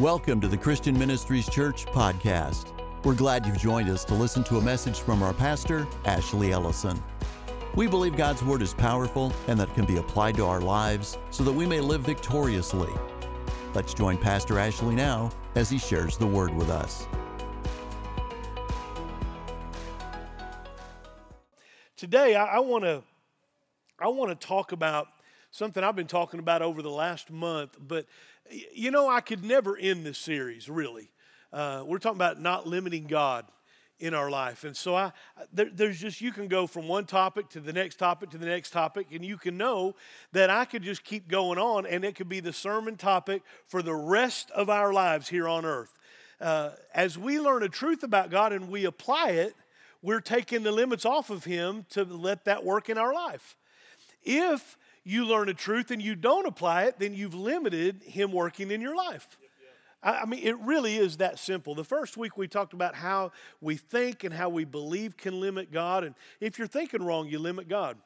Welcome to the Christian Ministries Church podcast. We're glad you've joined us to listen to a message from our pastor, Ashley Ellison. We believe God's Word is powerful and that it can be applied to our lives so that we may live victoriously. Let's join Pastor Ashley now as he shares the Word with us. Today, I, I want to I want to talk about something I've been talking about over the last month, but you know, I could never end this series, really. Uh, we're talking about not limiting God in our life. And so I, there, there's just, you can go from one topic to the next topic to the next topic, and you can know that I could just keep going on, and it could be the sermon topic for the rest of our lives here on earth. Uh, as we learn a truth about God and we apply it, we're taking the limits off of Him to let that work in our life. If you learn a truth and you don't apply it, then you've limited Him working in your life. I mean, it really is that simple. The first week we talked about how we think and how we believe can limit God. And if you're thinking wrong, you limit God.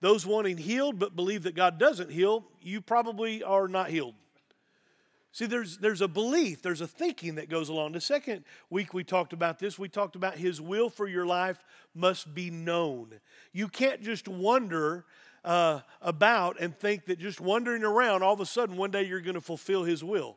Those wanting healed but believe that God doesn't heal, you probably are not healed. See, there's, there's a belief, there's a thinking that goes along. The second week we talked about this, we talked about His will for your life must be known. You can't just wonder uh, about and think that just wandering around, all of a sudden, one day you're going to fulfill His will.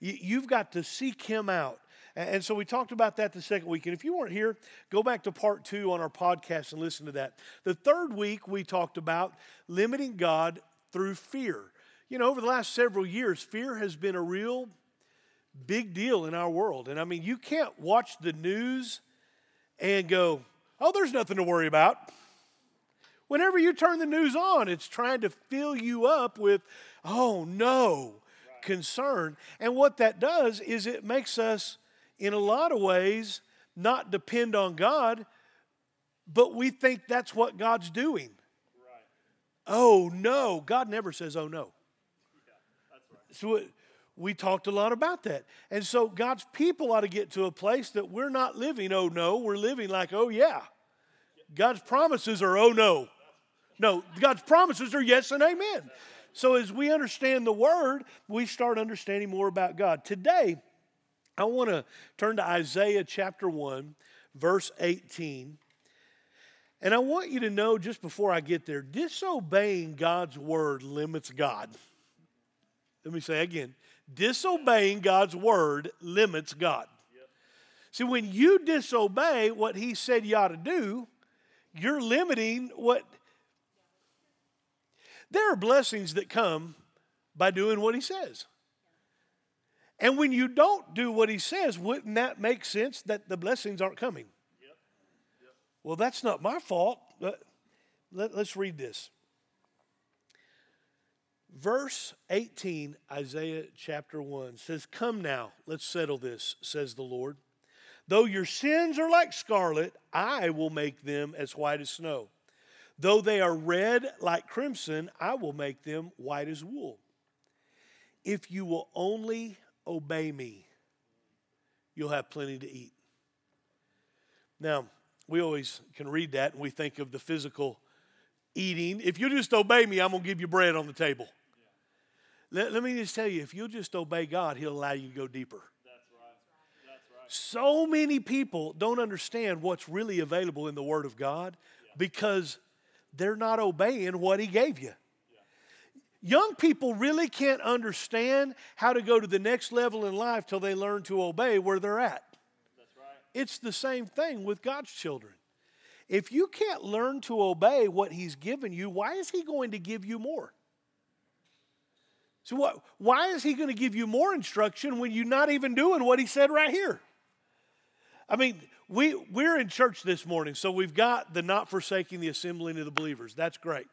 You, have got to seek Him out. And so we talked about that the second week. And if you weren't here, go back to part two on our podcast and listen to that. The third week, we talked about limiting God through fear. You know, over the last several years, fear has been a real big deal in our world. And I mean, you can't watch the news and go, oh, there's nothing to worry about. Whenever you turn the news on, it's trying to fill you up with, oh no, right. concern. And what that does is it makes us, in a lot of ways, not depend on God, but we think that's what God's doing. Right. Oh no, God never says, oh no. Yeah, right. So we talked a lot about that. And so God's people ought to get to a place that we're not living, oh no, we're living like, oh yeah. God's promises are, oh no. No, God's promises are yes and amen. So as we understand the word, we start understanding more about God. Today, I want to turn to Isaiah chapter 1, verse 18. And I want you to know just before I get there disobeying God's word limits God. Let me say again disobeying God's word limits God. Yep. See, when you disobey what He said you ought to do, you're limiting what there are blessings that come by doing what he says. And when you don't do what he says, wouldn't that make sense that the blessings aren't coming? Yep. Yep. Well, that's not my fault. Let, us read this. Verse 18, Isaiah chapter 1 says, Come now, let's settle this, says the Lord. Though your sins are like scarlet, I will make them as white as snow. Though they are red like crimson, I will make them white as wool. If you will only obey me, you'll have plenty to eat. Now, we always can read that and we think of the physical eating. If you just obey me, I'm going to give you bread on the table. Yeah. Let, let, me just tell you if you'll just obey God, He'll allow you to go deeper. That's right. That's right. So many people don't understand what's really available in the Word of God yeah. because they're not obeying what He gave you. Young people really can't understand how to go to the next level in life till they learn to obey where they're at. Right. It's the same thing with God's children. If you can't learn to obey what He's given you, why is He going to give you more? So, what, why is He going to give you more instruction when you're not even doing what He said right here? I mean, we, we're in church this morning, so we've got the not forsaking the assembling of the believers. That's great.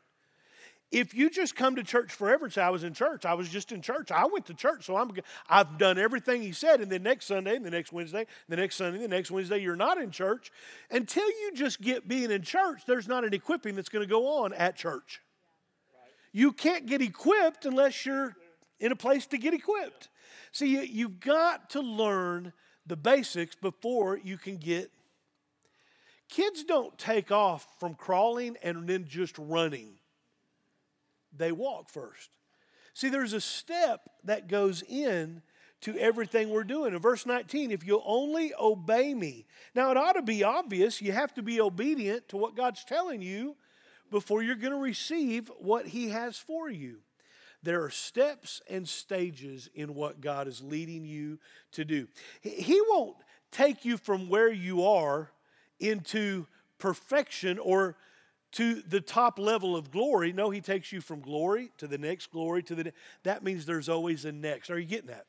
If you just come to church forever, say, I was in church, I was just in church, I went to church, so I'm, I've done everything he said, and then next Sunday, and the next Wednesday, the next Sunday, the next Wednesday, you're not in church. Until you just get being in church, there's not an equipping that's going to go on at church. You can't get equipped unless you're in a place to get equipped. See, you, you've got to learn the basics before you can get. Kids don't take off from crawling and then just running, they walk first. See, there's a step that goes in to everything we're doing. In verse 19, if you'll only obey me. Now, it ought to be obvious you have to be obedient to what God's telling you before you're going to receive what He has for you. There are steps and stages in what God is leading you to do. He won't take you from where you are into perfection or to the top level of glory. No, he takes you from glory to the next glory to the ne- that means there's always a next. Are you getting that?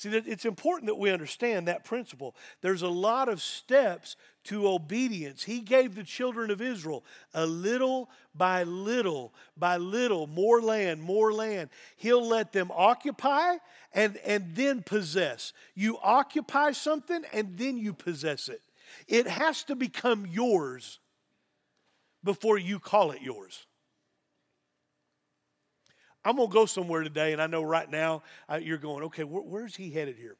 See, it's important that we understand that principle. There's a lot of steps to obedience. He gave the children of Israel a little by little, by little, more land, more land. He'll let them occupy and, and then possess. You occupy something and then you possess it. It has to become yours before you call it yours. I'm going to go somewhere today, and I know right now uh, you're going, okay, wh- where's he headed here?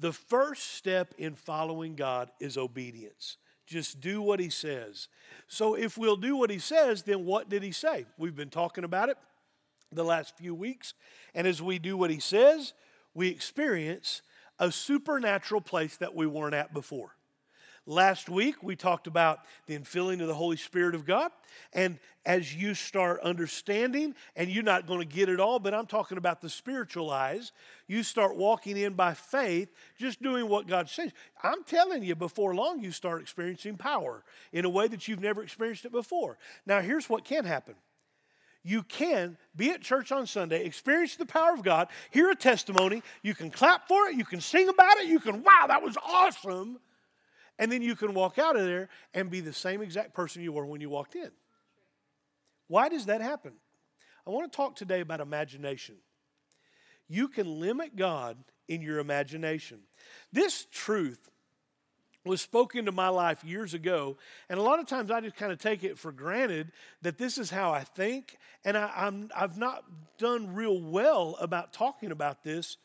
The first step in following God is obedience. Just do what he says. So if we'll do what he says, then what did he say? We've been talking about it the last few weeks. And as we do what he says, we experience a supernatural place that we weren't at before. Last week, we talked about the infilling of the Holy Spirit of God. And as you start understanding, and you're not going to get it all, but I'm talking about the spiritual eyes, you start walking in by faith, just doing what God says. I'm telling you, before long, you start experiencing power in a way that you've never experienced it before. Now, here's what can happen you can be at church on Sunday, experience the power of God, hear a testimony, you can clap for it, you can sing about it, you can, wow, that was awesome. And then you can walk out of there and be the same exact person you were when you walked in. Why does that happen? I want to talk today about imagination. You can limit God in your imagination. This truth was spoken to my life years ago, and a lot of times I just kind of take it for granted that this is how I think, and I, have not done real well about talking about this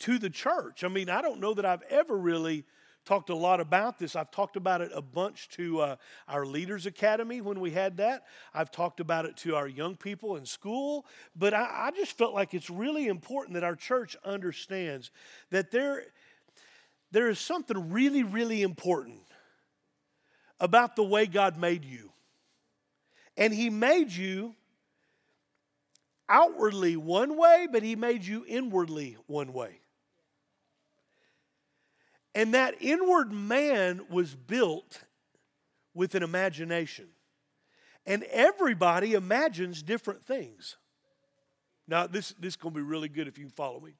to the church. I mean, I don't know that I've ever really talked a lot about this. I've talked about it a bunch to uh, our Leaders Academy when we had that. I've talked about it to our young people in school. But I, I just felt like it's really important that our church understands that there, there is something really, really important about the way God made you. And He made you outwardly one way, but He made you inwardly one way. And that inward man was built with an imagination. And everybody imagines different things. Now, this, this is going to be really good if you follow me.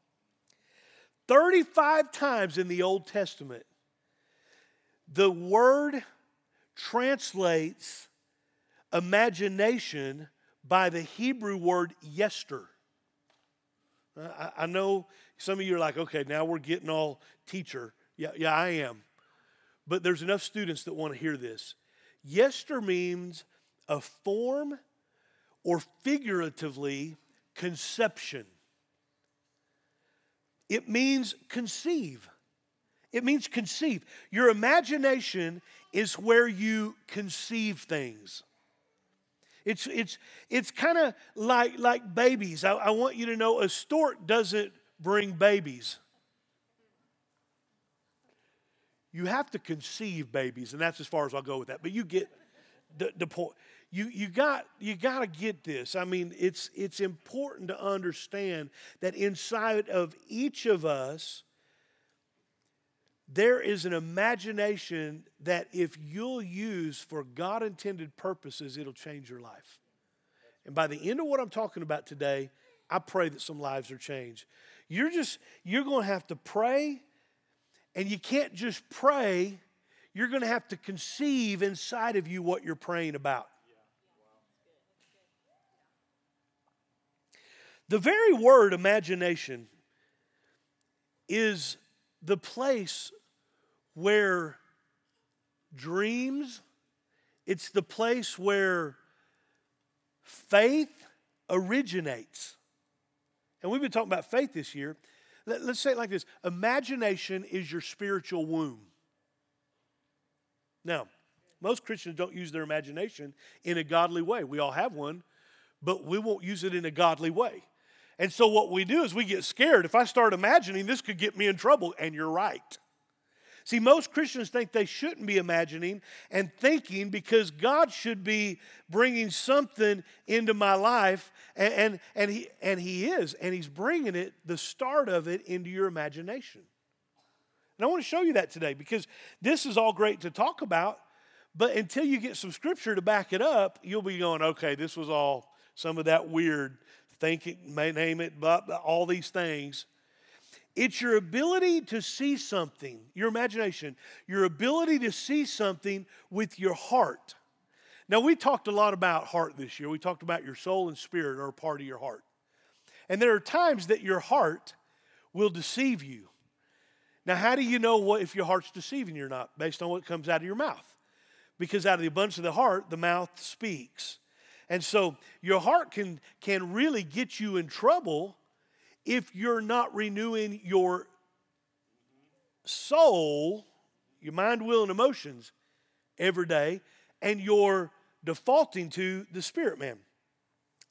35 times in the Old Testament, the word translates imagination by the Hebrew word yester. I, I know some of you are like, okay, now we're getting all teacher. Yeah, yeah, I am. But there's enough students that want to hear this. Yester means a form or figuratively conception. It means conceive. It means conceive. Your imagination is where you conceive things. It's, it's, it's kind of like, like babies. I, I want you to know a stork doesn't bring babies you have to conceive babies, and that's as far as I'll go with that. But you get the, the point. You, you got you got to get this. I mean, it's it's important to understand that inside of each of us, there is an imagination that if you'll use for God intended purposes, it'll change your life. And by the end of what I'm talking about today, I pray that some lives are changed. You're just you're going to have to pray and you can't just pray, you're going to have to conceive inside of you what you're praying about. The very word imagination is the place where dreams, it's the place where faith originates. And we've been talking about faith this year. Let, us say it like this Imagination is your spiritual womb. Now, most Christians don't use their imagination in a godly way. We all have one, but we won't use it in a godly way. And so what we do is we get scared. If I start imagining, this could get me in trouble, and you're right. See, most Christians think they shouldn't be imagining and thinking because God should be bringing something into my life, and, and, and, he, and He is, and He's bringing it, the start of it, into your imagination. And I want to show you that today because this is all great to talk about, but until you get some scripture to back it up, you'll be going, okay, this was all some of that weird thinking, name it, but all these things. It's your ability to see something, your imagination, your ability to see something with your heart. Now, we talked a lot about heart this year. We talked about your soul and spirit are part of your heart. And there are times that your heart will deceive you. Now, how do you know what, if your heart's deceiving you or not? Based on what comes out of your mouth. Because out of the abundance of the heart, the mouth speaks. And so your heart can, can really get you in trouble if you're not renewing your soul, your mind, will, and emotions every day, and you're defaulting to the spirit man.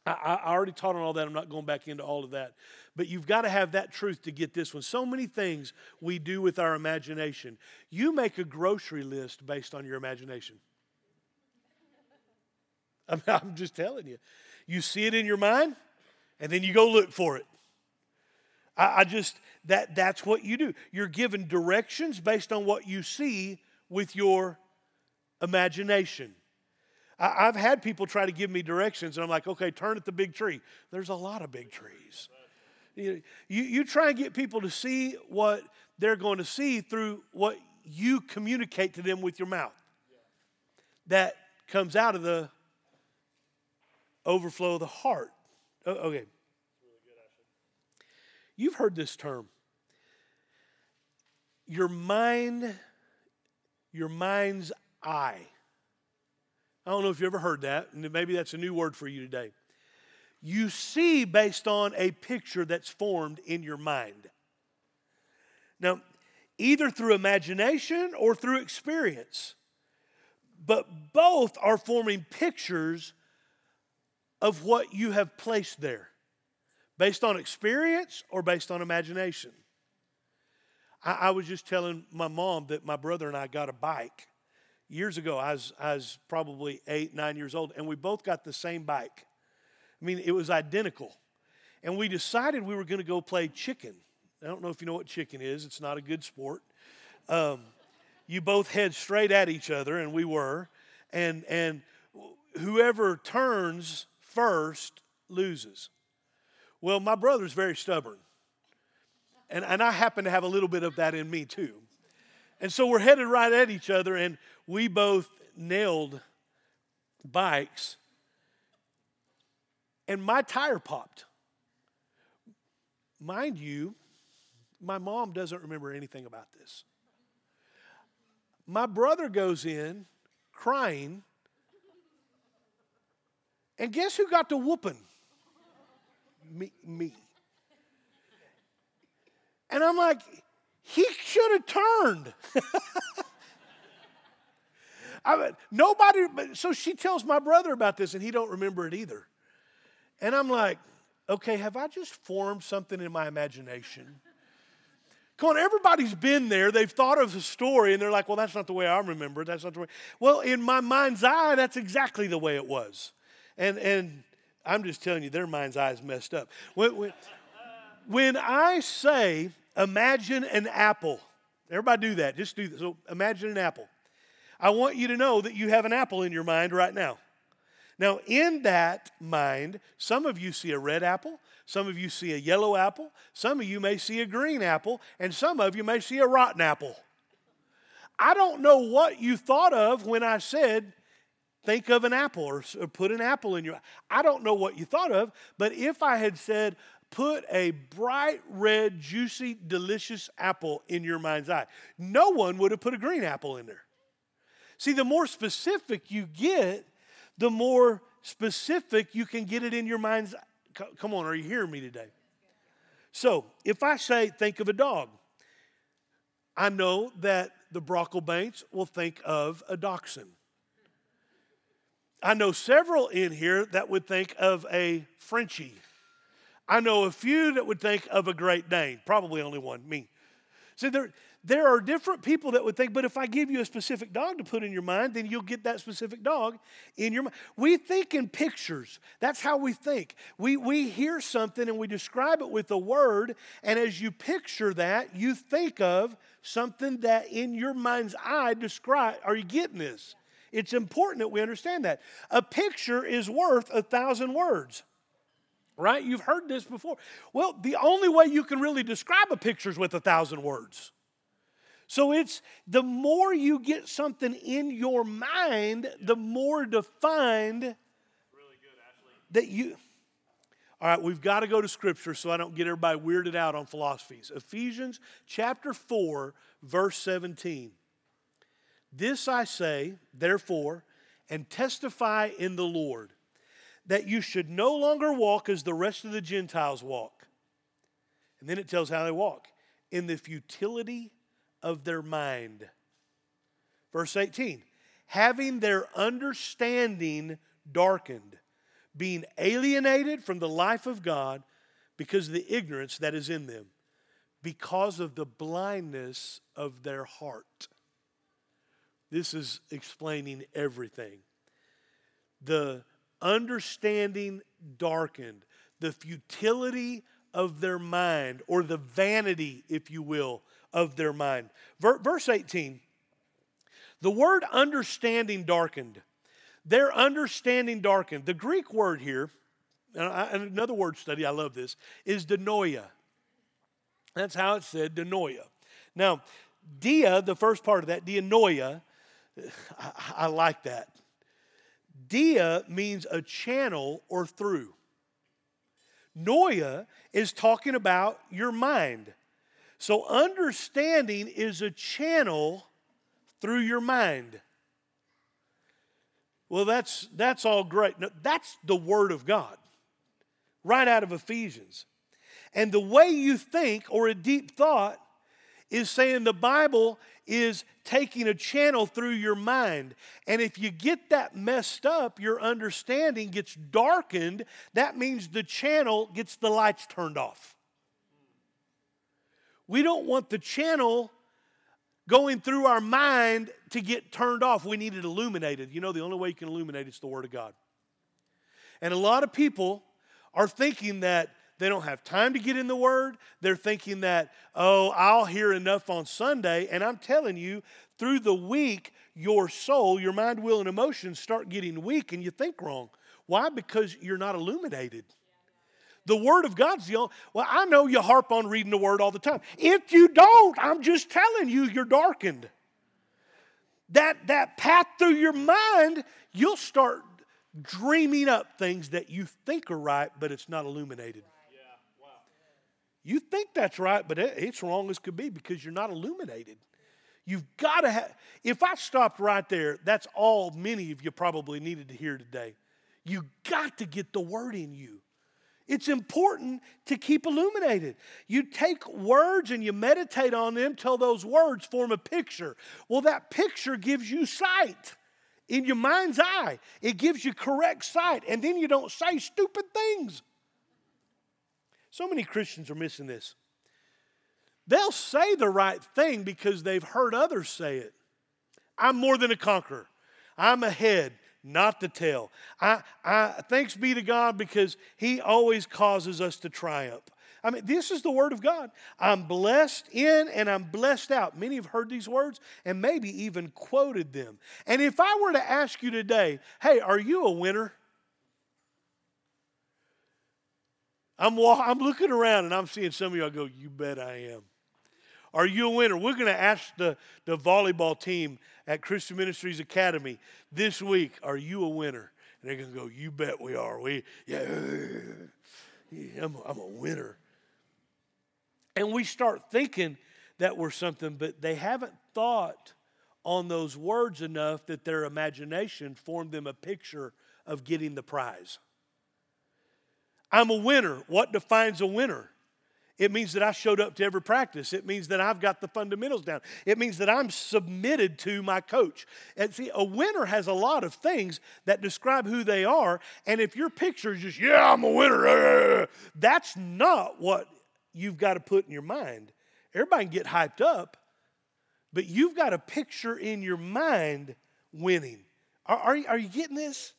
I, I, already taught on all that. I'm not going back into all of that. But you've got to have that truth to get this one. So many things we do with our imagination. You make a grocery list based on your imagination. I'm, I'm just telling you. You see it in your mind, and then you go look for it. I, I just, that, that's what you do. You're given directions based on what you see with your imagination. I, I've had people try to give me directions, and I'm like, okay, turn at the big tree. There's a lot of big trees. You, you try and get people to see what they're going to see through what you communicate to them with your mouth. That comes out of the overflow of the heart. Okay. You've heard this term. Your mind, your mind's eye. I don't know if you ever heard that, and maybe that's a new word for you today. You see based on a picture that's formed in your mind. Now, either through imagination or through experience, but both are forming pictures of what you have placed there based on experience or based on imagination. I, I, was just telling my mom that my brother and I got a bike years ago. I was, I was probably eight, nine years old, and we both got the same bike. I mean, it was identical. And we decided we were going to go play chicken. I don't know if you know what chicken is, it's not a good sport. Um, you both head straight at each other, and we were. And, and whoever turns first loses. Well, my brother's very stubborn. And, and I happen to have a little bit of that in me too. And so we're headed right at each other, and we both nailed bikes. And my tire popped. Mind you, my mom doesn't remember anything about this. My brother goes in crying and guess who got the whooping? Me. me. And I'm like, he should have turned. I mean, nobody, so she tells my brother about this and he don't remember it either. And I'm like, okay, have I just formed something in my imagination? Come on, everybody's been there. They've thought of a story and they're like, well, that's not the way I remember it. That's not the way. Well, in my mind's eye, that's exactly the way it was. And, and I'm just telling you, their mind's eyes messed up. When, when, when I say, imagine an apple, everybody do that. Just do this. So imagine an apple. I want you to know that you have an apple in your mind right now. Now, in that mind, some of you see a red apple, some of you see a yellow apple, some of you may see a green apple, and some of you may see a rotten apple. I don't know what you thought of when I said think of an apple or, or put an apple in your I don't know what you thought of, but if I had said put a bright red, juicy, delicious apple in your mind's eye, no one would have put a green apple in there. See, the more specific you get, the more specific you can get it in your mind's Come on, are you hearing me today? So, if I say think of a dog, I know that the Brocklebanks will think of a dachshund. I know several in here that would think of a Frenchie. I know a few that would think of a Great Dane, probably only one, me. See, there, there are different people that would think, but if I give you a specific dog to put in your mind, then you'll get that specific dog in your mind. We think in pictures. That's how we think. We, we hear something and we describe it with a word, and as you picture that, you think of something that in your mind's eye describe. Are you getting this? It's important that we understand that. A picture is worth a thousand words. Right? You've heard this before. Well, the only way you can really describe a picture is with a thousand words. So it's the more you get something in your mind, the more defined really good, that you. All right, we've got to go to scripture so I don't get everybody weirded out on philosophies. Ephesians chapter 4, verse 17. This I say, therefore, and testify in the Lord, that you should no longer walk as the rest of the Gentiles walk. And then it tells how they walk in the futility of their mind. Verse 18 having their understanding darkened, being alienated from the life of God because of the ignorance that is in them, because of the blindness of their heart. This is explaining everything. The understanding darkened, the futility of their mind, or the vanity, if you will, of their mind. Verse 18 the word understanding darkened. Their understanding darkened. The Greek word here, and another word study, I love this, is dianoia. That's how it's said, dianoia. Now, dia, the first part of that, dianoia, I, I like that. Dia means a channel or through. Noia is talking about your mind. So, understanding is a channel through your mind. Well, that's, that's all great. No, that's the Word of God, right out of Ephesians. And the way you think, or a deep thought, is saying the Bible is taking a channel through your mind. And if you get that messed up, your understanding gets darkened. That means the channel gets the lights turned off. We don't want the channel going through our mind to get turned off. We need it illuminated. You know, the only way you can illuminate is the Word of God. And a lot of people are thinking that they don't have time to get in the Word. They're thinking that, oh, I'll hear enough on Sunday. And I'm telling you, through the week, your soul, your mind, will, and emotions start getting weak and you think wrong. Why? Because you're not illuminated. The Word of God's the only. Well, I know you harp on reading the Word all the time. If you don't, I'm just telling you, you're darkened. That, that path through your mind, you'll start dreaming up things that you think are right, but it's not illuminated. You think that's right, but it's wrong as could be because you're not illuminated. You've got to have, if I stopped right there, that's all many of you probably needed to hear today. You got to get the word in you. It's important to keep illuminated. You take words and you meditate on them till those words form a picture. Well, that picture gives you sight in your mind's eye, it gives you correct sight, and then you don't say stupid things. So many Christians are missing this. They'll say the right thing because they've heard others say it. I'm more than a conqueror. I'm ahead not the tail. I, I, thanks be to God because He always causes us to triumph. I mean, this is the Word of God. I'm blessed in and I'm blessed out. Many have heard these words and maybe even quoted them. And if I were to ask you today, hey, are you a winner? I'm, I'm looking around and I'm seeing some of y'all go, you bet I am. Are you a winner? We're going to ask the, the volleyball team at Christian Ministries Academy this week, are you a winner? And they're going to go, you bet we are. We, yeah, yeah I'm, I'm a winner. And we start thinking that we're something, but they haven't thought on those words enough that their imagination formed them a picture of getting the prize. I'm a winner. What defines a winner? It means that I showed up to every practice. It means that I've got the fundamentals down. It means that I'm submitted to my coach. And see, a winner has a lot of things that describe who they are. And if your picture is just, yeah, I'm a winner, that's not what you've got to put in your mind. Everybody can get hyped up, but you've got a picture in your mind winning. Are, are, are you getting this?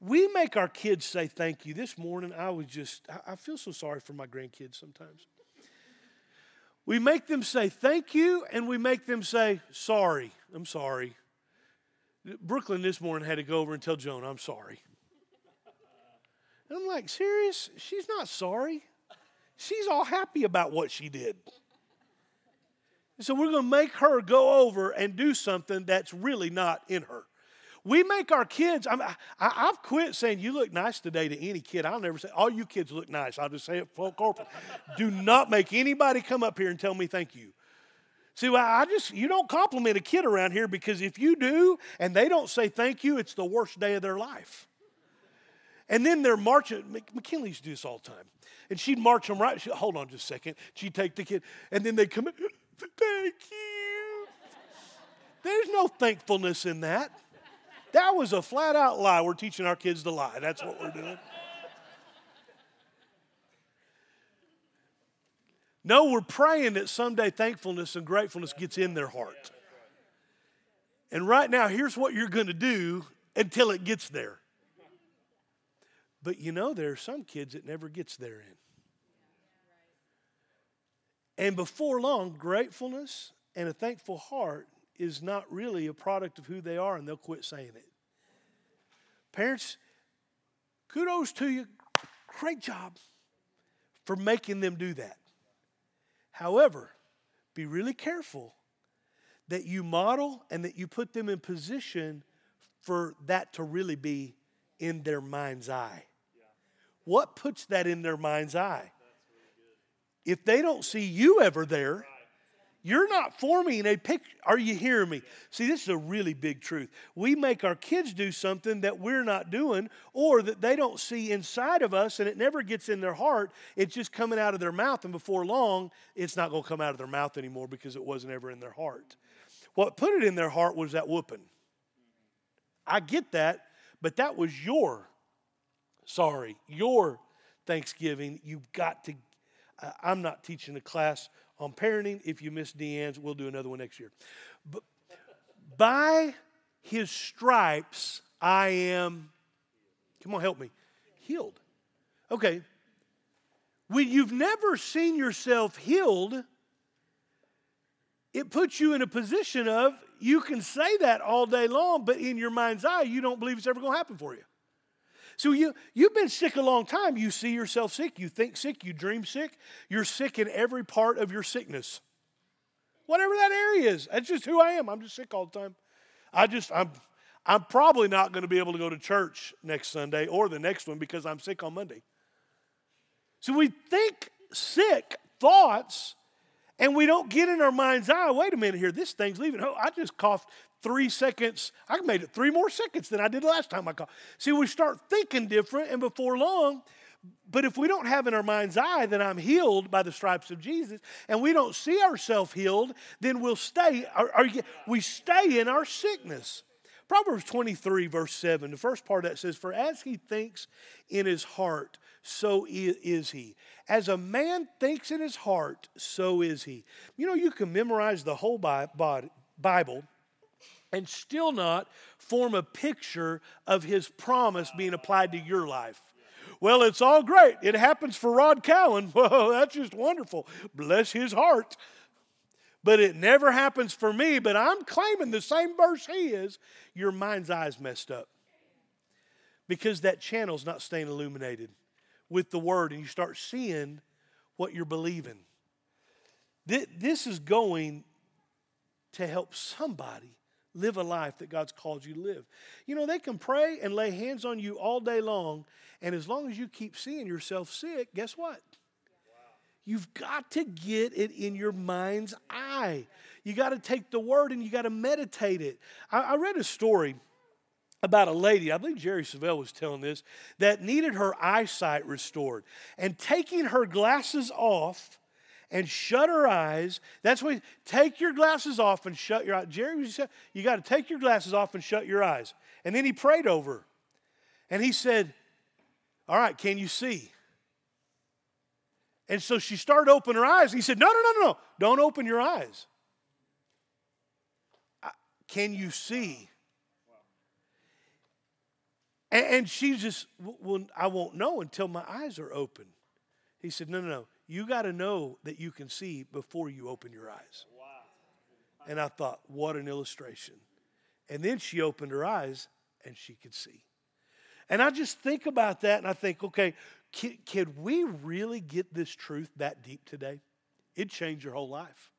We make our kids say thank you. This morning, I was just, I feel so sorry for my grandkids sometimes. We make them say thank you and we make them say sorry. I'm sorry. Brooklyn this morning had to go over and tell Joan, I'm sorry. And I'm like, serious? She's not sorry. She's all happy about what she did. So we're going to make her go over and do something that's really not in her. We make our kids, I'm, I, have quit saying, you look nice today to any kid. I'll never say, all you kids look nice. I'll just say it full corporate. Do not make anybody come up here and tell me thank you. See, I just, you don't compliment a kid around here because if you do and they don't say thank you, it's the worst day of their life. And then they're marching. McKinley used to do this all the time. And she'd march them right. She'd, Hold on just a second. She'd take the kid, and then they'd come thank you. There's no thankfulness in that. That was a flat out lie. We're teaching our kids to lie. That's what we're doing. No, we're praying that someday thankfulness and gratefulness gets in their heart. And right now, here's what you're going to do until it gets there. But you know, there are some kids that never gets there in. And before long, gratefulness and a thankful heart is not really a product of who they are, and they'll quit saying it. Parents, kudos to you. Great job for making them do that. However, be really careful that you model and that you put them in position for that to really be in their mind's eye. What puts that in their mind's eye? If they don't see you ever there, you're not forming a picture. Are you hearing me? See, this is a really big truth. We make our kids do something that we're not doing or that they don't see inside of us and it never gets in their heart. It's just coming out of their mouth, and before long, it's not going to come out of their mouth anymore because it wasn't ever in their heart. What put it in their heart was that whooping. I get that, but that was your sorry, your Thanksgiving. You've got to. I'm not teaching a class on parenting. If you miss Deanne's, we'll do another one next year. But by his stripes, I am, come on, help me, healed. Okay. When you've never seen yourself healed, it puts you in a position of you can say that all day long, but in your mind's eye, you don't believe it's ever going to happen for you. So you, you've been sick a long time. You see yourself sick. You think sick. You dream sick. You're sick in every part of your sickness. Whatever that area is. That's just who I am. I'm just sick all the time. I just, I'm, I'm probably not going to be able to go to church next Sunday or the next one because I'm sick on Monday. So we think sick thoughts and we don't get in our mind's eye, wait a minute here, this thing's leaving. Oh, I just coughed three seconds. I made it three more seconds than I did last time I called. See, we start thinking different, and before long, but if we don't have in our mind's eye that I'm healed by the stripes of Jesus, and we don't see ourselves healed, then we'll stay, we stay in our sickness. Proverbs 23, verse 7, the first part that says, For as he thinks in his heart, so is he. As a man thinks in his heart, so is he. You know, you can memorize the whole Bible and still not form a picture of his promise being applied to your life. Well, it's all great. It happens for Rod Cowan. Whoa, that's just wonderful. Bless his heart. But it never happens for me. But I'm claiming the same verse he is. Your mind's eye's messed up because that channel's not staying illuminated with the word, and you start seeing what you're believing. This is going to help somebody live a life that God's called you to live. You know, they can pray and lay hands on you all day long, and as long as you keep seeing yourself sick, guess what? You've got to get it in your mind's eye. You got to take the word and you got to meditate it. I, I read a story about a lady, I believe Jerry Savelle was telling this, that needed her eyesight restored. And taking her glasses off and shut her eyes, that's what, take your glasses off and shut your eyes. Jerry, you got to take your glasses off and shut your eyes. And then he prayed over her. And he said, All right, can you see? And so she started opening her eyes. He said, No, no, no, no, no. Don't open your eyes. Can you see? And she just, well, I won't know until my eyes are open. He said, No, no, no. You got to know that you can see before you open your eyes. Wow. And I thought, what an illustration. And then she opened her eyes and she could see. And I just think about that and I think, okay, can, can we really get this truth that deep today? It'd change your whole life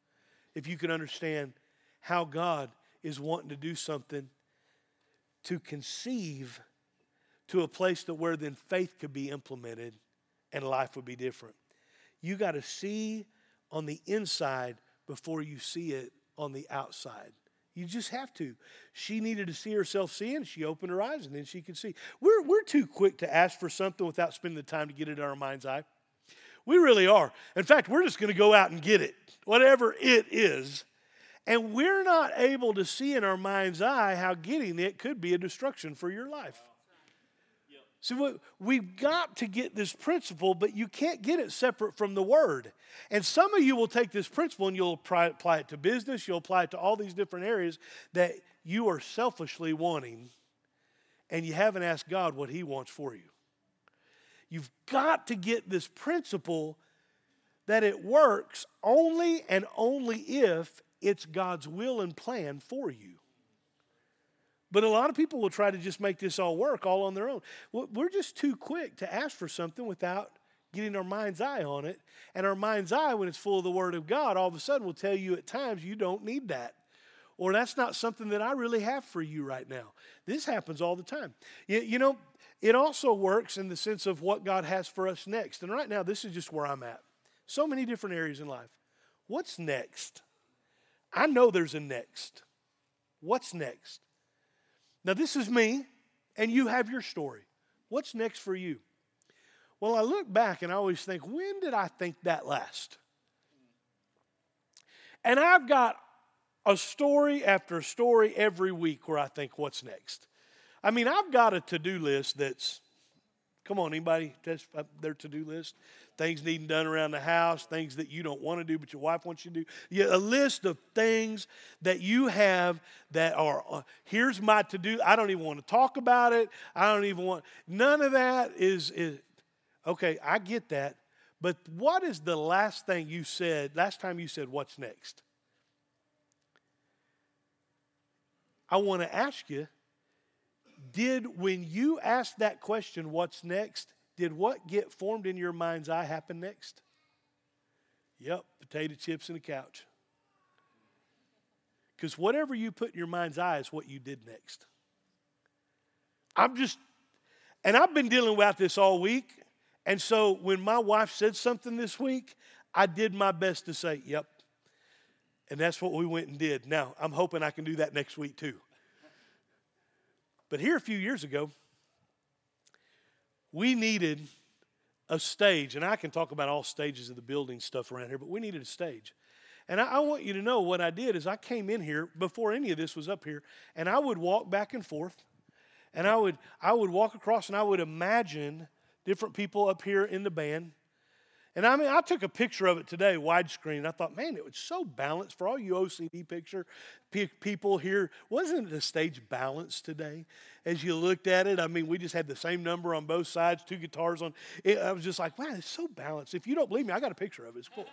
if you can understand how God is wanting to do something to conceive to a place to where then faith could be implemented and life would be different. You got to see on the inside before you see it on the outside. You just have to. She needed to see herself seeing. She opened her eyes and then she could see. We're, we're too quick to ask for something without spending the time to get it in our mind's eye. We really are. In fact, we're just going to go out and get it, whatever it is. And we're not able to see in our mind's eye how getting it could be a destruction for your life. See, we've got to get this principle, but you can't get it separate from the Word. And some of you will take this principle and you'll apply it to business, you'll apply it to all these different areas that you are selfishly wanting, and you haven't asked God what He wants for you. You've got to get this principle that it works only and only if it's God's will and plan for you. But a lot of people will try to just make this all work all on their own. We're just too quick to ask for something without getting our mind's eye on it. And our mind's eye, when it's full of the Word of God, all of a sudden will tell you at times you don't need that. Or that's not something that I really have for you right now. This happens all the time. You, you know, it also works in the sense of what God has for us next. And right now, this is just where I'm at. So many different areas in life. What's next? I know there's a next. What's next? Now, this is me, and you have your story. What's next for you? Well, I look back and I always think, when did I think that last? And I've got a story after a story every week where I think, what's next? I mean, I've got a to do list that's, come on, anybody test their to do list? things needing done around the house, things that you don't want to do but your wife wants you to do. Yeah, a list of things that you have that are uh, here's my to do. I don't even want to talk about it. I don't even want none of that is is okay, I get that. But what is the last thing you said, last time you said what's next? I want to ask you, did when you asked that question, what's next, did what get formed in your mind's eye happen next? Yep, potato chips and a couch. Because whatever you put in your mind's eye is what you did next. I'm just, and I've been dealing with this all week. And so when my wife said something this week, I did my best to say, yep. And that's what we went and did. Now, I'm hoping I can do that next week too. But here a few years ago, we needed a stage, and I can talk about all stages of the building stuff around here, but we needed a stage. And I, I, want you to know what I did is I came in here before any of this was up here, and I would walk back and forth, and I would I would walk across, and I would imagine different people up here in the band, and I mean, I took a picture of it today, widescreen. I thought, man, it was so balanced for all you OCD picture people here. Wasn't the stage balanced today? As you looked at it, I mean, we just had the same number on both sides, two guitars on. It, I was just like, wow, it's so balanced. If you don't believe me, I got a picture of it. It's cool.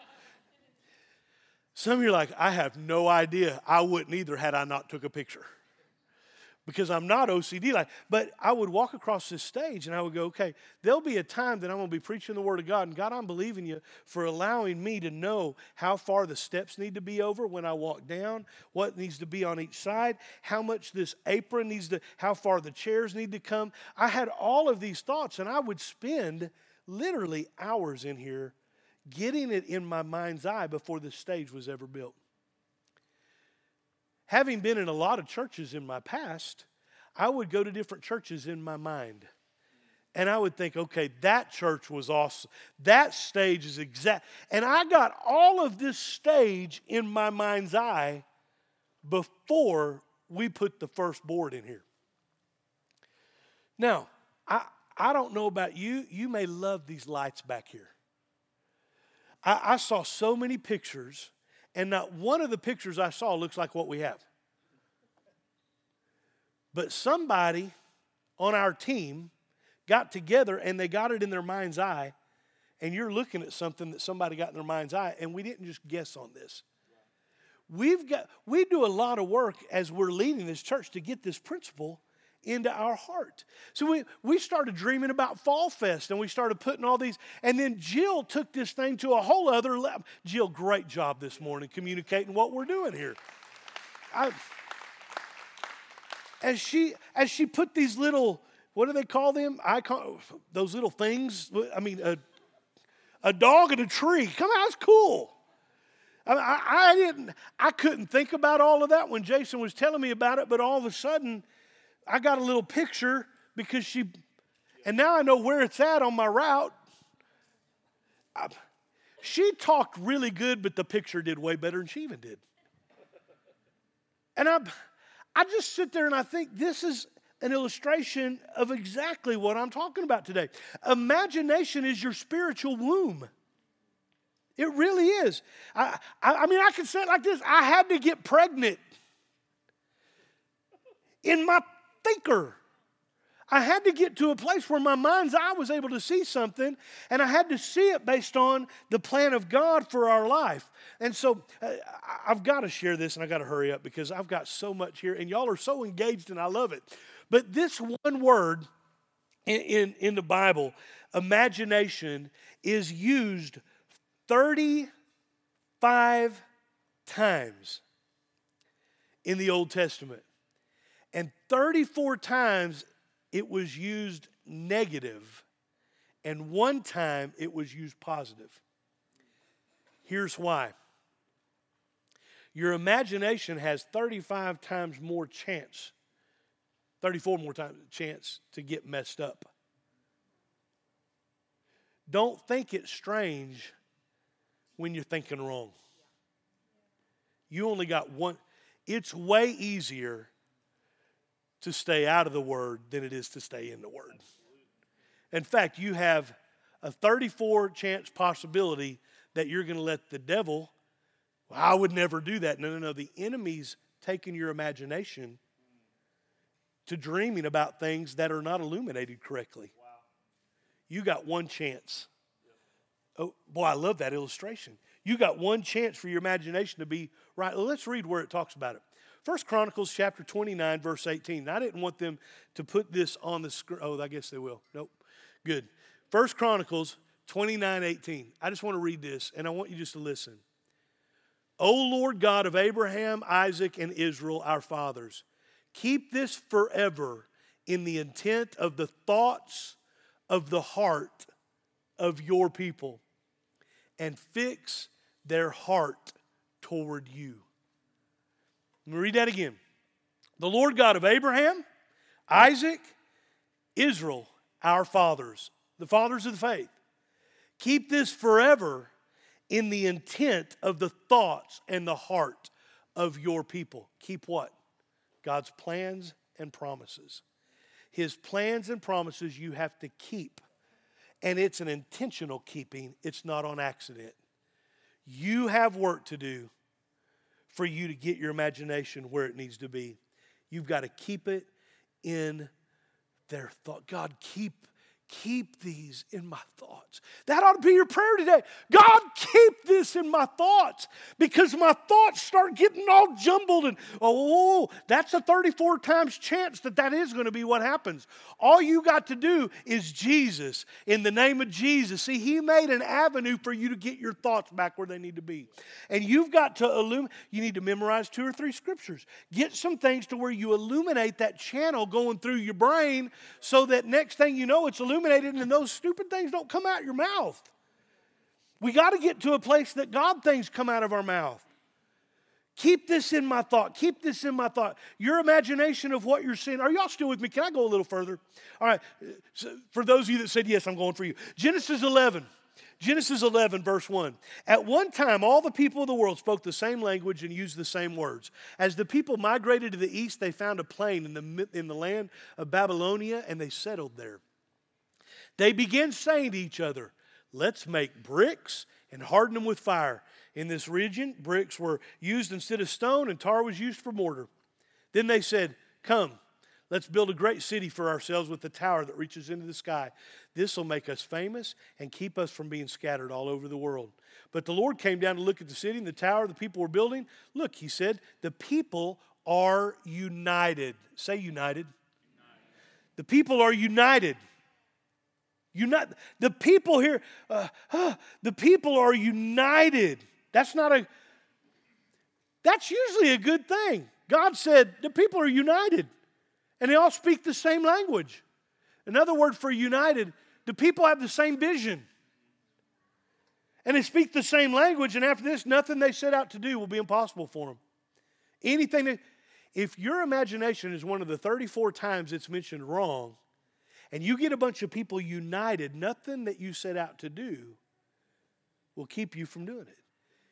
Some of you are like, I have no idea. I wouldn't either had I not took a picture because I'm not OCD like, but I would walk across this stage and I would go, okay, there'll be a time that I'm going to be preaching the word of God. And God, I'm believing you for allowing me to know how far the steps need to be over when I walk down, what needs to be on each side, how much this apron needs to, how far the chairs need to come. I had all of these thoughts and I would spend literally hours in here getting it in my mind's eye before the stage was ever built having been in a lot of churches in my past, I would go to different churches in my mind. And I would think, okay, that church was awesome. That stage is exact. And I got all of this stage in my mind's eye before we put the first board in here. Now, I, I don't know about you. You may love these lights back here. I, I saw so many pictures, and not one of the pictures I saw looks like what we have. But somebody on our team got together and they got it in their mind's eye, and you're looking at something that somebody got in their mind's eye, and we didn't just guess on this. We've got we do a lot of work as we're leading this church to get this principle into our heart. So we, we started dreaming about Fall Fest and we started putting all these, and then Jill took this thing to a whole other level. Jill, great job this morning communicating what we're doing here. I, as she as she put these little what do they call them? I call those little things. I mean, a, a dog in a tree. Come on, that's cool. I, I, I didn't. I couldn't think about all of that when Jason was telling me about it. But all of a sudden, I got a little picture because she, and now I know where it's at on my route. I, she talked really good, but the picture did way better than she even did. And I, I just sit there and I think this is an illustration of exactly what I'm talking about today. Imagination is your spiritual womb. It really is. I, I, I mean, I can say it like this I had to get pregnant in my thinker. I had to get to a place where my mind's eye was able to see something, and I had to see it based on the plan of God for our life. And so uh, I've got to share this, and I've got to hurry up because I've got so much here, and y'all are so engaged, and I love it. But this one word in, in, in the Bible, imagination, is used 35 times in the Old Testament. And 34 times it was used negative, and one time it was used positive. Here's why your imagination has 35 times more chance, 34 more times chance to get messed up. Don't think it's strange when you're thinking wrong. You only got one. It's way easier to stay out of the Word than it is to stay in the Word. In fact, you have a 34 chance possibility that you're going to let the devil, well, I would never do that. No, no, no. The enemy's taking your imagination to dreaming about things that are not illuminated correctly. You got one chance. Oh, boy, I love that illustration. You got one chance for your imagination to be right. Let's read where it talks about it. First Chronicles chapter 29, verse 18. I didn't want them to put this on the screen. Oh, I guess they will. Nope. Good. First Chronicles 29, 18. I just want to read this, and I want you just to listen. O Lord God of Abraham, Isaac, and Israel, our fathers, keep this forever in the intent of the thoughts of the heart of your people, and fix their heart toward you. Let me read that again. The Lord God of Abraham, Isaac, Israel, our fathers, the fathers of the faith. Keep this forever in the intent of the thoughts and the heart of your people. Keep what? God's plans and promises. His plans and promises you have to keep. And it's an intentional keeping, it's not on accident. You have work to do for you to get your imagination where it needs to be. You've got to keep it in their thought. God, keep keep these in my thoughts. That ought to be your prayer today. God, keep this in my thoughts because my thoughts start getting all jumbled and oh, that's a 34 times chance that that is going to be what happens. All you got to do is Jesus in the name of Jesus. See, he made an avenue for you to get your thoughts back where they need to be. And you've got to illuminate, you need to memorize two or three scriptures. Get some things to where you illuminate that channel going through your brain so that next thing you know it's illuminated illuminated and those stupid things don't come out your mouth. We got to get to a place that God things come out of our mouth. Keep this in my thought. Keep this in my thought. Your imagination of what you're seeing. Are y'all still with me? Can I go a little further? All right. So for those of you that said yes, I'm going for you. Genesis 11. Genesis 11, verse 1. At one time, all the people of the world spoke the same language and used the same words. As the people migrated to the east, they found a plain in the, in the land of Babylonia and they settled there. They began saying to each other, Let's make bricks and harden them with fire. In this region, bricks were used instead of stone, and tar was used for mortar. Then they said, Come, let's build a great city for ourselves with a tower that reaches into the sky. This will make us famous and keep us from being scattered all over the world. But the Lord came down to look at the city and the tower the people were building. Look, he said, the people are united. Say united. united. The people are united. Unite. The people here, uh, uh, the people are united. That's not a, that's usually a good thing. God said the people are united and they all speak the same language. Another word for united, the people have the same vision. And they speak the same language, and after this, nothing they set out to do will be impossible for them. Anything that, if your imagination is one of the 34 times it's mentioned wrong, and you get a bunch of people united, nothing that you set out to do will keep you from doing it.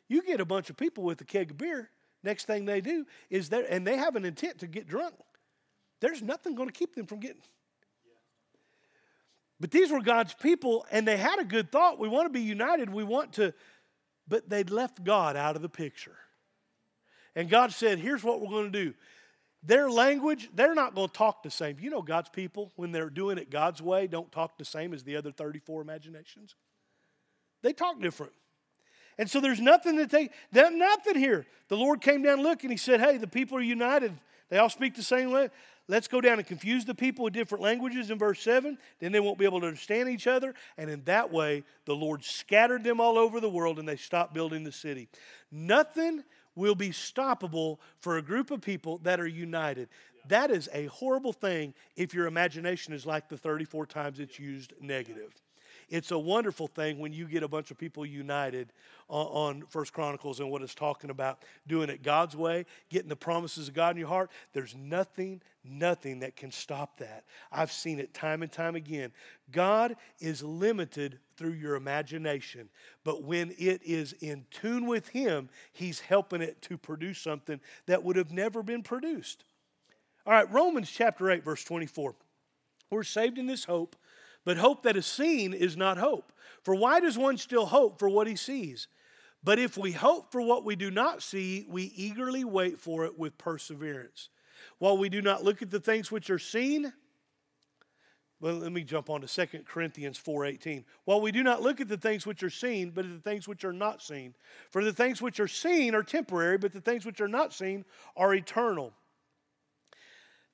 You get a bunch of people with a keg of beer, next thing they do is there, and they have an intent to get drunk. There's nothing going to keep them from getting. But these were God's people, and they had a good thought. We want to be united. We want to, but they'd left God out of the picture. And God said, Here's what we're going to do. Their language, they're not going to talk the same. You know, God's people, when they're doing it God's way, don't talk the same as the other 34 imaginations. They talk different. And so there's nothing that they, nothing here. The Lord came down, look, and He said, Hey, the people are united. They all speak the same way. Let's go down and confuse the people with different languages in verse 7. Then they won't be able to understand each other. And in that way, the Lord scattered them all over the world and they stopped building the city. Nothing will be stoppable for a group of people that are united. That is a horrible thing if your imagination is like the 34 times it's used negative. It's a wonderful thing when you get a bunch of people united on, on First Chronicles and what it's talking about, doing it God's way, getting the promises of God in your heart. There's nothing, nothing that can stop that. I've seen it time and time again. God is limited through your imagination, but when it is in tune with Him, He's helping it to produce something that would have never been produced. All right, Romans chapter 8, verse 24. We're saved in this hope but hope that is seen is not hope. For why does one still hope for what he sees? But if we hope for what we do not see, we eagerly wait for it with perseverance. While we do not look at the things which are seen, well, let me jump on to 2 Corinthians 4:18. While we do not look at the things which are seen, but at the things which are not seen. For the things which are seen are temporary, but the things which are not seen are eternal.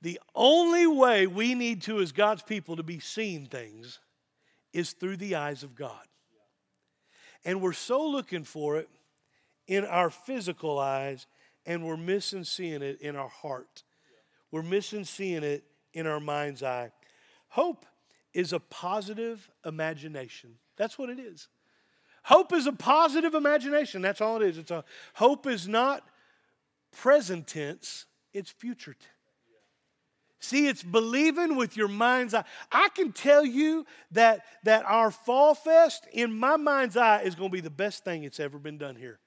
The only way we need to, as God's people, to be seeing things is through the eyes of God. And we're so looking for it in our physical eyes, and we're missing seeing it in our heart. We're missing seeing it in our mind's eye. Hope is a positive imagination. That's what it is. Hope is a positive imagination. That's all it is. It's a hope is not present tense, it's future tense. See, it's believing with your mind's eye. I can tell you that, that our Fall Fest, in my mind's eye, is going to be the best thing it's ever been done here.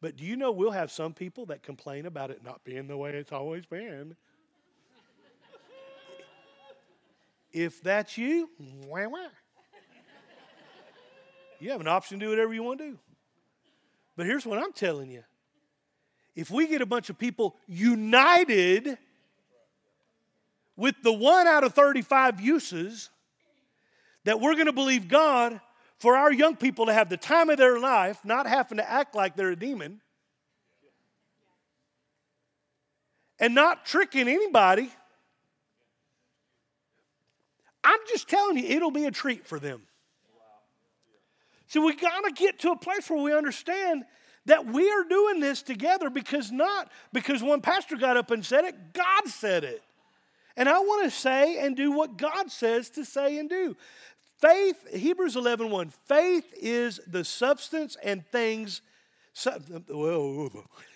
But do you know we'll have some people that complain about it not being the way it's always been? if that's you, wah, wah. you have an option to do whatever you want to do. But here's what I'm telling you if we get a bunch of people united, with the one out of 35 uses that we're going to believe God for our young people to have the time of their life, not having to act like they're a demon, and not tricking anybody. I'm just telling you, it'll be a treat for them. See, we got to get to a place where we understand that we are doing this together because not because one pastor got up and said it, God said it. And I want to say and do what God says to say and do. Faith, Hebrews 11 1, faith is the substance and things.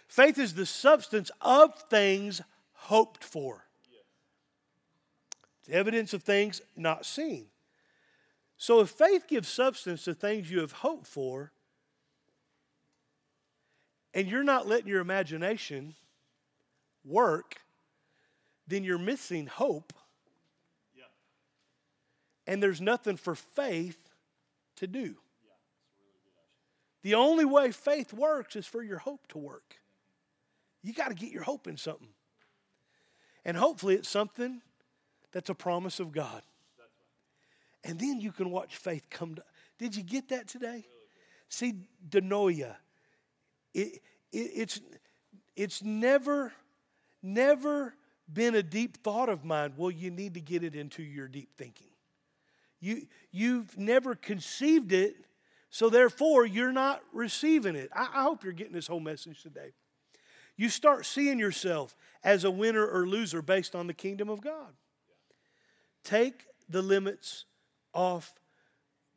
Faith is the substance of things hoped for. It's evidence of things not seen. So if faith gives substance to things you have hoped for, and you're not letting your imagination work, then you're missing hope. Yeah. And there's nothing for faith to do. Yeah, really the only way faith works is for your hope to work. You got to get your hope in something. And hopefully it's something that's a promise of God. And then you can watch faith come to. Did you get that today? See, dianoia. It, it, it's, it's never, never been a deep thought of mine. Well, you need to get it into your deep thinking. You, you've never conceived it, so therefore you're not receiving it. I, I hope you're getting this whole message today. You start seeing yourself as a winner or loser based on the kingdom of God. Take the limits off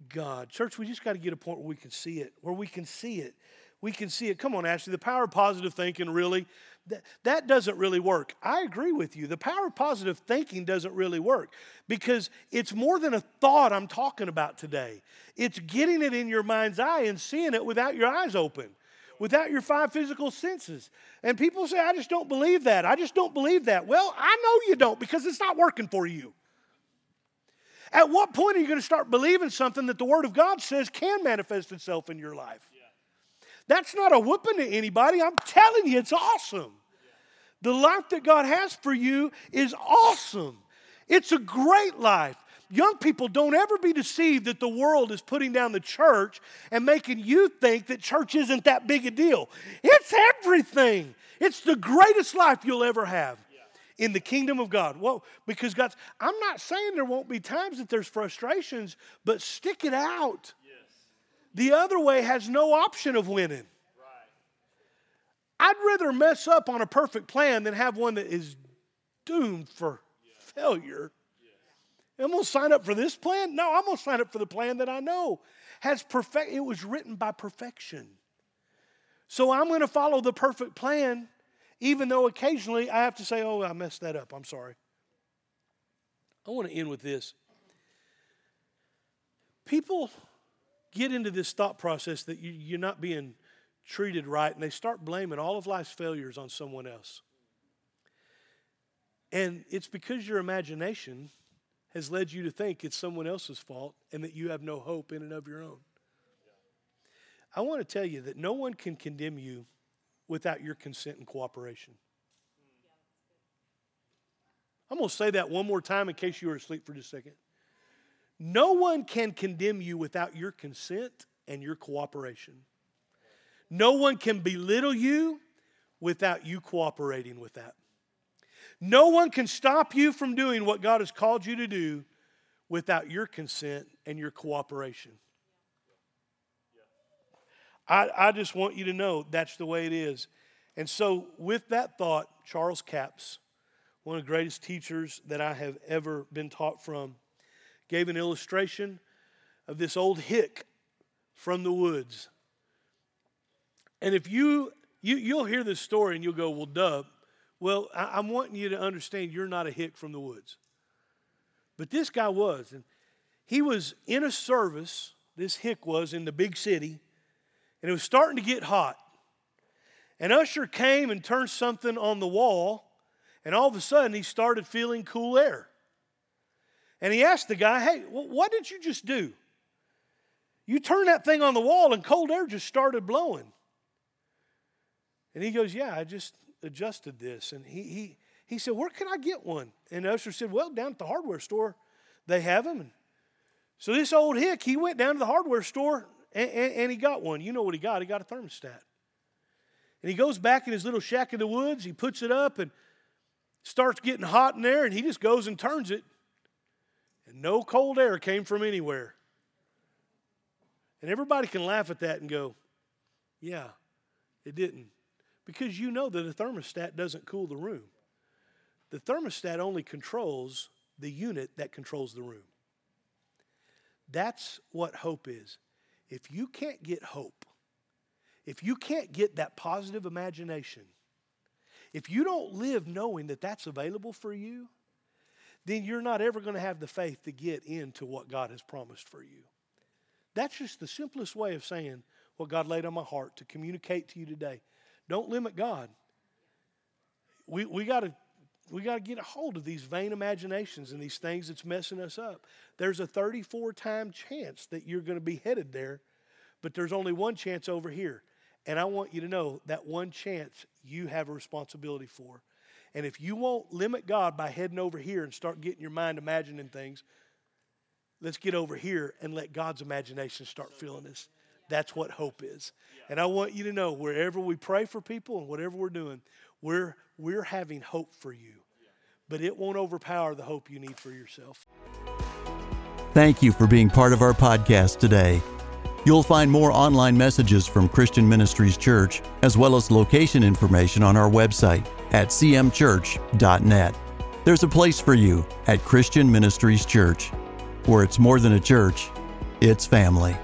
God. Church, we just got to get a point where we can see it, where we can see it. We can see it. Come on, Ashley. The power of positive thinking really, that, that doesn't really work. I agree with you. The power of positive thinking doesn't really work because it's more than a thought I'm talking about today. It's getting it in your mind's eye and seeing it without your eyes open without your five physical senses. And people say, I just don't believe that. I just don't believe that. Well, I know you don't because it's not working for you. At what point are you going to start believing something that the Word of God says can manifest itself in your life? That's not a whooping to anybody. I'm telling you, it's awesome. The life that God has for you is awesome. It's a great life. Young people, don't ever be deceived that the world is putting down the church and making you think that church isn't that big a deal. It's everything, it's the greatest life you'll ever have in the kingdom of God. Well, because God's, I'm not saying there won't be times that there's frustrations, but stick it out. The other way has no option of winning. I'd rather mess up on a perfect plan than have one that is doomed for failure. I'm going to sign up for this plan? No, I'm going to sign up for the plan that I know has perfect. It was written by perfection. So I'm going to follow the perfect plan, even though occasionally I have to say, oh, I messed that up. I'm sorry. I want to end with this. People get into this thought process that you're not being treated right, and they start blaming all of life's failures on someone else. And it's because your imagination has led you to think it's someone else's fault and that you have no hope in and of your own. I want to tell you that no one can condemn you without your consent and cooperation. I'm going to say that one more time in case you were asleep for just a second. No one can condemn you without your consent and your cooperation. No one can belittle you without you cooperating with that. No one can stop you from doing what God has called you to do without your consent and your cooperation. I, I just want you to know that's the way it is. And so, with that thought, Charles Capps, one of the greatest teachers that I have ever been taught from, gave an illustration of this old hick from the woods. And if you, you you'll hear this story and you'll go, well, duh, well, I, am wanting you to understand you're not a hick from the woods. But this guy was. And he was in a service, this hick was in the big city, and it was starting to get hot. And Usher came and turned something on the wall, and all of a sudden he started feeling cool air. And he asked the guy, Hey, what did you just do? You turned that thing on the wall, and cold air just started blowing. And he goes, Yeah, I just adjusted this. And he, he, he said, Where can I get one? And the Usher said, Well, down at the hardware store, they have them. And so this old hick, he went down to the hardware store and, and, and he got one. You know what he got? He got a thermostat. And he goes back in his little shack in the woods, he puts it up and starts getting hot in there, and he just goes and turns it. And no cold air came from anywhere. And everybody can laugh at that and go, Yeah, it didn't because you know that a thermostat doesn't cool the room. The thermostat only controls the unit that controls the room. That's what hope is. If you can't get hope, if you can't get that positive imagination, if you don't live knowing that that's available for you, then you're not ever going to have the faith to get into what God has promised for you. That's just the simplest way of saying what God laid on my heart to communicate to you today. Don't limit God. We, we got to we got to get a hold of these vain imaginations and these things that's messing us up. There's a 34 time chance that you're going to be headed there, but there's only one chance over here. And I want you to know that one chance you have a responsibility for. And if you won't limit God by heading over here and start getting your mind imagining things, let's get over here and let God's imagination start filling us. That's what hope is. And I want you to know wherever we pray for people and whatever we're doing, we're, we're having hope for you. But it won't overpower the hope you need for yourself. Thank you for being part of our podcast today. You'll find more online messages from Christian Ministries Church, as well as location information on our website at cmchurch.net. There's a place for you at Christian Ministries Church, where it's more than a church, it's family.